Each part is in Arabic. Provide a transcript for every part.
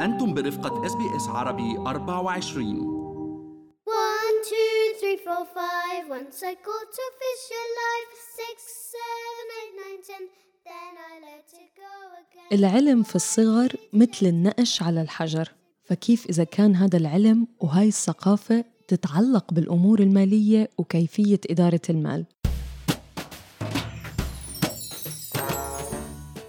أنتم برفقة SBS عربي 24 One, two, three, four, five. Once I caught a fish alive. Six, seven, eight, nine, ten. Then I let it go again. العلم في الصغر مثل النقش على الحجر فكيف إذا كان هذا العلم وهاي الثقافة تتعلق بالأمور المالية وكيفية إدارة المال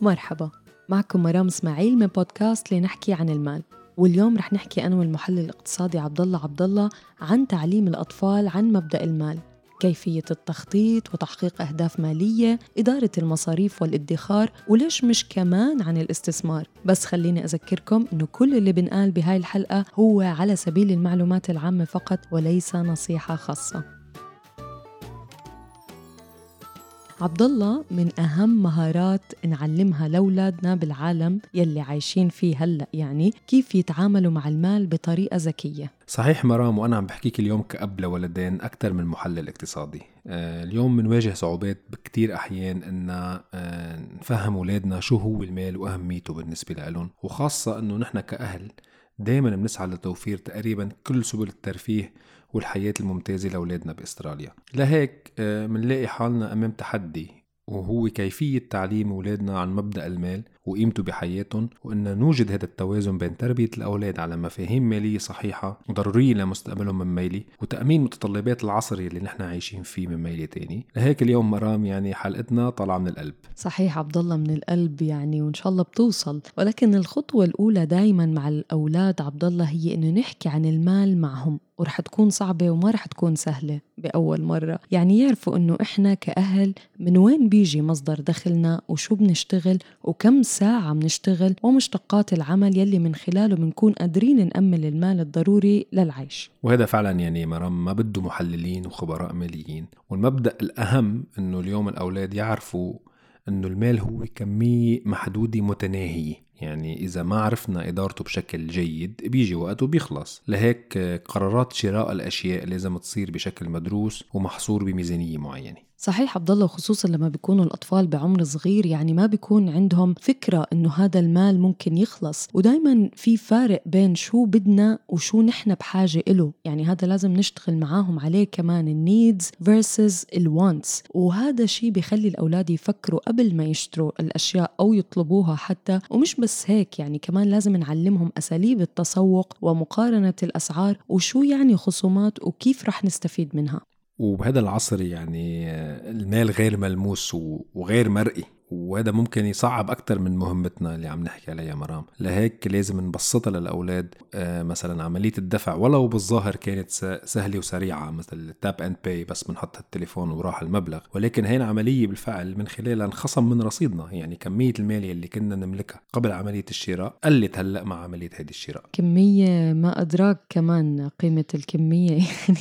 مرحبا معكم مرام إسماعيل من بودكاست لنحكي عن المال. واليوم رح نحكي أنا والمحلل الاقتصادي عبد الله عبد الله عن تعليم الأطفال عن مبدأ المال كيفية التخطيط وتحقيق أهداف مالية إدارة المصاريف والادخار وليش مش كمان عن الاستثمار. بس خليني أذكركم أنه كل اللي بنقال بهاي الحلقة هو على سبيل المعلومات العامة فقط وليس نصيحة خاصة. عبد الله من أهم مهارات نعلمها لأولادنا بالعالم يلي عايشين فيه هلأ يعني كيف يتعاملوا مع المال بطريقة ذكية. صحيح مرام وأنا عم بحكيك اليوم كأب لولدين أكثر من محلل اقتصادي. آه، اليوم بنواجه صعوبات بكتير أحيان إن آه، نفهم أولادنا شو هو المال وأهميته بالنسبة لهم وخاصة إنه نحن كأهل دائما بنسعى لتوفير تقريبا كل سبل الترفيه والحياة الممتازة لأولادنا بأستراليا. لهيك آه، منلاقي حالنا أمام تحدي وهو كيفية تعليم أولادنا عن مبدأ المال وقيمته بحياتهم وأن نوجد هذا التوازن بين تربية الأولاد على مفاهيم مالية صحيحة وضرورية لمستقبلهم من مالي وتأمين متطلبات العصر اللي نحن عايشين فيه من مالي تاني. لهيك اليوم مرام يعني حلقتنا طالعة من القلب. صحيح عبد الله من القلب يعني وإن شاء الله بتوصل. ولكن الخطوة الأولى دايما مع الأولاد عبد الله هي إنه نحكي عن المال معهم ورح تكون صعبة وما رح تكون سهلة بأول مرة. يعني يعرفوا إنه إحنا كأهل من وين بيجي مصدر دخلنا وشو بنشتغل وكم ساعة بنشتغل ومشتقات العمل يلي من خلاله بنكون قادرين نأمن المال الضروري للعيش. وهذا فعلا يعني مرام ما بده محللين وخبراء ماليين والمبدأ الأهم أنه اليوم الأولاد يعرفوا أنه المال هو كمية محدودة متناهية. يعني إذا ما عرفنا إدارته بشكل جيد بيجي وقت وبيخلص. لهيك قرارات شراء الأشياء لازم تصير بشكل مدروس ومحصور بميزانية معينة. صحيح عبد الله خصوصا لما بيكونوا الأطفال بعمر صغير يعني ما بيكون عندهم فكرة إنه هذا المال ممكن يخلص. ودائما في فارق بين شو بدنا وشو نحن بحاجة له يعني هذا لازم نشتغل معاهم عليه كمان ال needs versus ال wants وهذا شيء بيخلي الأولاد يفكروا قبل ما يشتروا الأشياء أو يطلبوها حتى. ومش بس هيك يعني كمان لازم نعلمهم أساليب التسوق ومقارنة الأسعار وشو يعني خصومات وكيف رح نستفيد منها. وبهذا العصر يعني المال غير ملموس وغير مرئي. وهذا ممكن يصعب أكثر من مهمتنا اللي عم نحكي عليها مرام. لهيك لازم نبسطها للأولاد. آه مثلا عملية الدفع ولو بالظاهر كانت سهلة وسريعة مثل tap and pay بس بنحط التليفون وراح المبلغ. ولكن هي عملية بالفعل من خلالها انخصم من رصيدنا. يعني كمية المال اللي كنا نملكها قبل عملية الشراء قلت هلأ مع عملية هذه الشراء. كمية ما أدراك كمان قيمة الكمية. يعني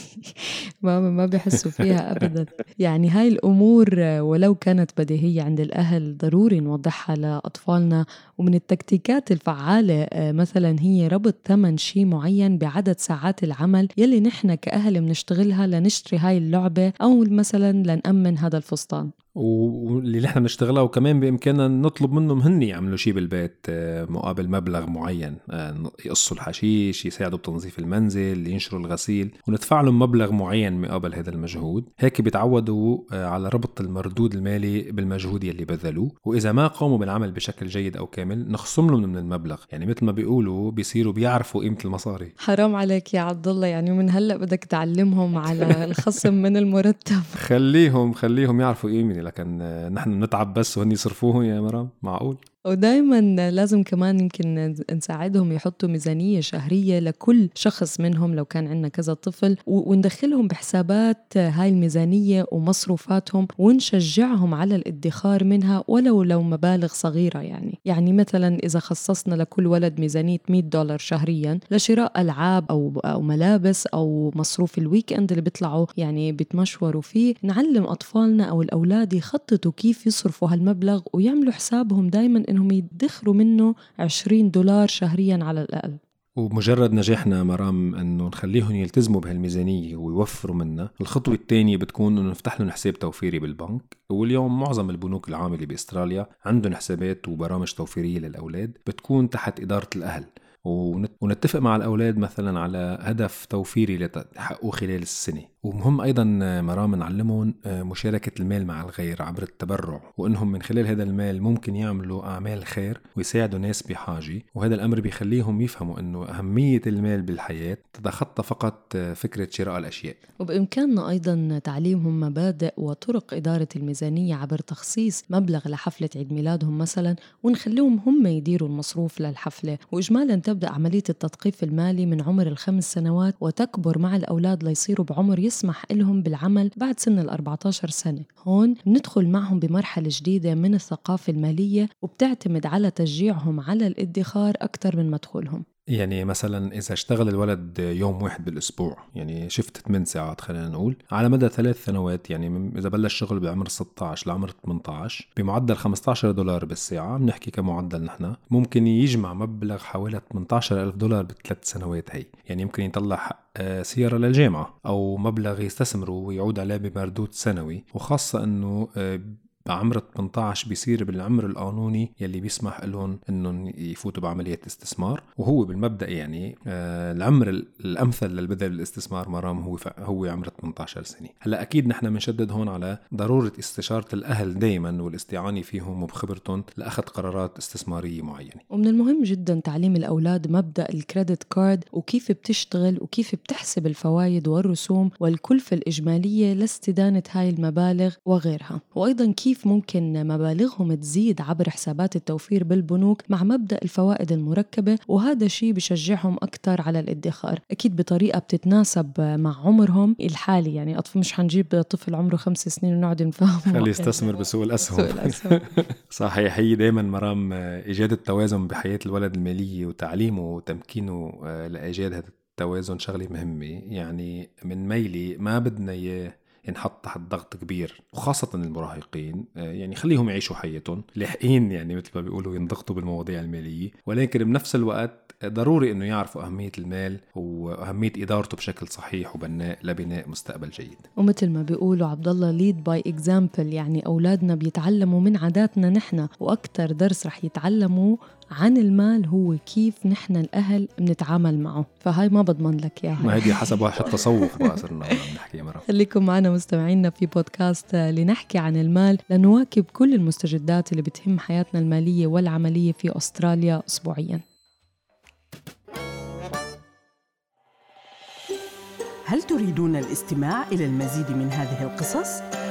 ما ما بيحسوا فيها أبدا. يعني هاي الأمور ولو كانت بديهية عند الأهل الأهل ضروري نوضحها لأطفالنا؟ ومن التكتيكات الفعالة آه، مثلا هي ربط ثمن شيء معين بعدد ساعات العمل يلي نحن كأهل بنشتغلها لنشتري هاي اللعبة أو مثلا لنأمن هذا الفستان. واللي نحن بنشتغلها وكمان بإمكاننا نطلب منهم هن يعملوا شيء بالبيت آه، مقابل مبلغ معين آه، يقصوا الحشيش يساعدوا بتنظيف المنزل ينشروا الغسيل وندفع لهم مبلغ معين مقابل هذا المجهود. هيك بيتعودوا آه، على ربط المردود المالي بالمجهود يلي بذلوه. وإذا ما قاموا بالعمل بشكل جيد أو كامل نخصم لهم من المبلغ. يعني مثل ما بيقولوا بيصيروا بيعرفوا قيمة المصاري. حرام عليك يا عبد الله. يعني من هلأ بدك تعلمهم على الخصم من المرتب. خليهم خليهم يعرفوا قيمة لكن نحن نتعب بس وهن يصرفوهم يا مرام معقول؟ ودائما لازم كمان يمكن نساعدهم يحطوا ميزانية شهرية لكل شخص منهم لو كان عندنا كذا طفل وندخلهم بحسابات هاي الميزانية ومصروفاتهم ونشجعهم على الادخار منها ولو لو مبالغ صغيرة يعني. يعني مثلا إذا خصصنا لكل ولد ميزانية 100 دولار شهريا لشراء ألعاب أو, أو ملابس أو مصروف الويك أند اللي بيطلعوا يعني بيتمشوروا فيه نعلم أطفالنا أو الأولاد يخططوا كيف يصرفوا هالمبلغ ويعملوا حسابهم دايما إنهم يدخروا منه 20 دولار شهريا على الأقل. ومجرد نجاحنا مرام إنه نخليهم يلتزموا بهالميزانية ويوفروا منها، الخطوة الثانية بتكون إنه نفتح لهم حساب توفيري بالبنك، واليوم معظم البنوك العامله بأستراليا عندهم حسابات وبرامج توفيرية للأولاد بتكون تحت إدارة الأهل، ونت- ونتفق مع الأولاد مثلا على هدف توفيري لتحققه خلال السنة. ومهم أيضا مرام نعلمهم مشاركة المال مع الغير عبر التبرع وإنهم من خلال هذا المال ممكن يعملوا أعمال خير ويساعدوا ناس بحاجة وهذا الأمر بيخليهم يفهموا إنه أهمية المال بالحياة تتخطى فقط فكرة شراء الأشياء. وبإمكاننا أيضا تعليمهم مبادئ وطرق إدارة الميزانية عبر تخصيص مبلغ لحفلة عيد ميلادهم مثلا ونخليهم هم يديروا المصروف للحفلة. وإجمالا تبدأ عملية التثقيف المالي من عمر الخمس سنوات وتكبر مع الأولاد ليصيروا بعمر يسمح لهم بالعمل بعد سن ال 14 سنة. هون ندخل معهم بمرحلة جديدة من الثقافة المالية وبتعتمد على تشجيعهم على الادخار أكثر من مدخولهم. يعني مثلا إذا اشتغل الولد يوم واحد بالأسبوع يعني شفت 8 ساعات خلينا نقول على مدى ثلاث سنوات يعني إذا بلش شغل بعمر 16 لعمر 18 بمعدل 15 دولار بالساعة بنحكي كمعدل نحن ممكن يجمع مبلغ حوالي 18 ألف دولار بثلاث سنوات هي. يعني يمكن يطلع سيارة للجامعة أو مبلغ يستثمره ويعود عليه بمردود سنوي وخاصة أنه آه، بعمر 18 بيصير بالعمر القانوني يلي بيسمح لهم إنهم يفوتوا بعملية استثمار وهو بالمبدأ يعني آه العمر ال- الأمثل للبدء بالاستثمار مرام هو هو عمر 18 سنة. هلأ أكيد نحن بنشدد هون على ضرورة استشارة الأهل دائما والاستعانة فيهم وبخبرتهم لأخذ قرارات استثمارية معينة. ومن المهم جدا تعليم الأولاد مبدأ الكريدت كارد وكيف بتشتغل وكيف بتحسب الفوائد والرسوم والكلفة الإجمالية لاستدانة هاي المبالغ وغيرها. وأيضا كيف ممكن مبالغهم تزيد عبر حسابات التوفير بالبنوك مع مبدأ الفوائد المركبة؟ وهذا الشيء بشجعهم أكثر على الادخار. أكيد بطريقة بتتناسب مع عمرهم الحالي يعني أطفال مش حنجيب طفل عمره خمس سنين ونقعد نفهمه. خلي يستثمر بسوق الأسهم. سوق الأسهم. صحيح هي دائما مرام إيجاد التوازن بحياة الولد الماليه وتعليمه وتمكينه آه، لإيجاد هذا التوازن شغلة مهمة. يعني من ميلي ما بدنا إياه ينحط تحت ضغط كبير وخاصة المراهقين آه، يعني خليهم يعيشوا حياتهم لاحقين يعني مثل ما بيقولوا ينضغطوا بالمواضيع المالية. ولكن بنفس الوقت ضروري إنه يعرفوا أهمية المال وأهمية إدارته بشكل صحيح وبناء لبناء مستقبل جيد. ومثل ما بيقولوا عبد الله lead by example يعني أولادنا بيتعلموا من عاداتنا نحن وأكثر درس رح يتعلموا عن المال هو كيف نحن الأهل بنتعامل معه. فهاي ما بضمن لك ما اياها هيدي حسب واحد التصوف بقى صرنا نحكي مرة. خليكم معنا مستمعينا في بودكاست لنحكي عن المال لنواكب كل المستجدات اللي بتهم حياتنا المالية والعملية في أستراليا أسبوعياً. هل تريدون الاستماع إلى المزيد من هذه القصص؟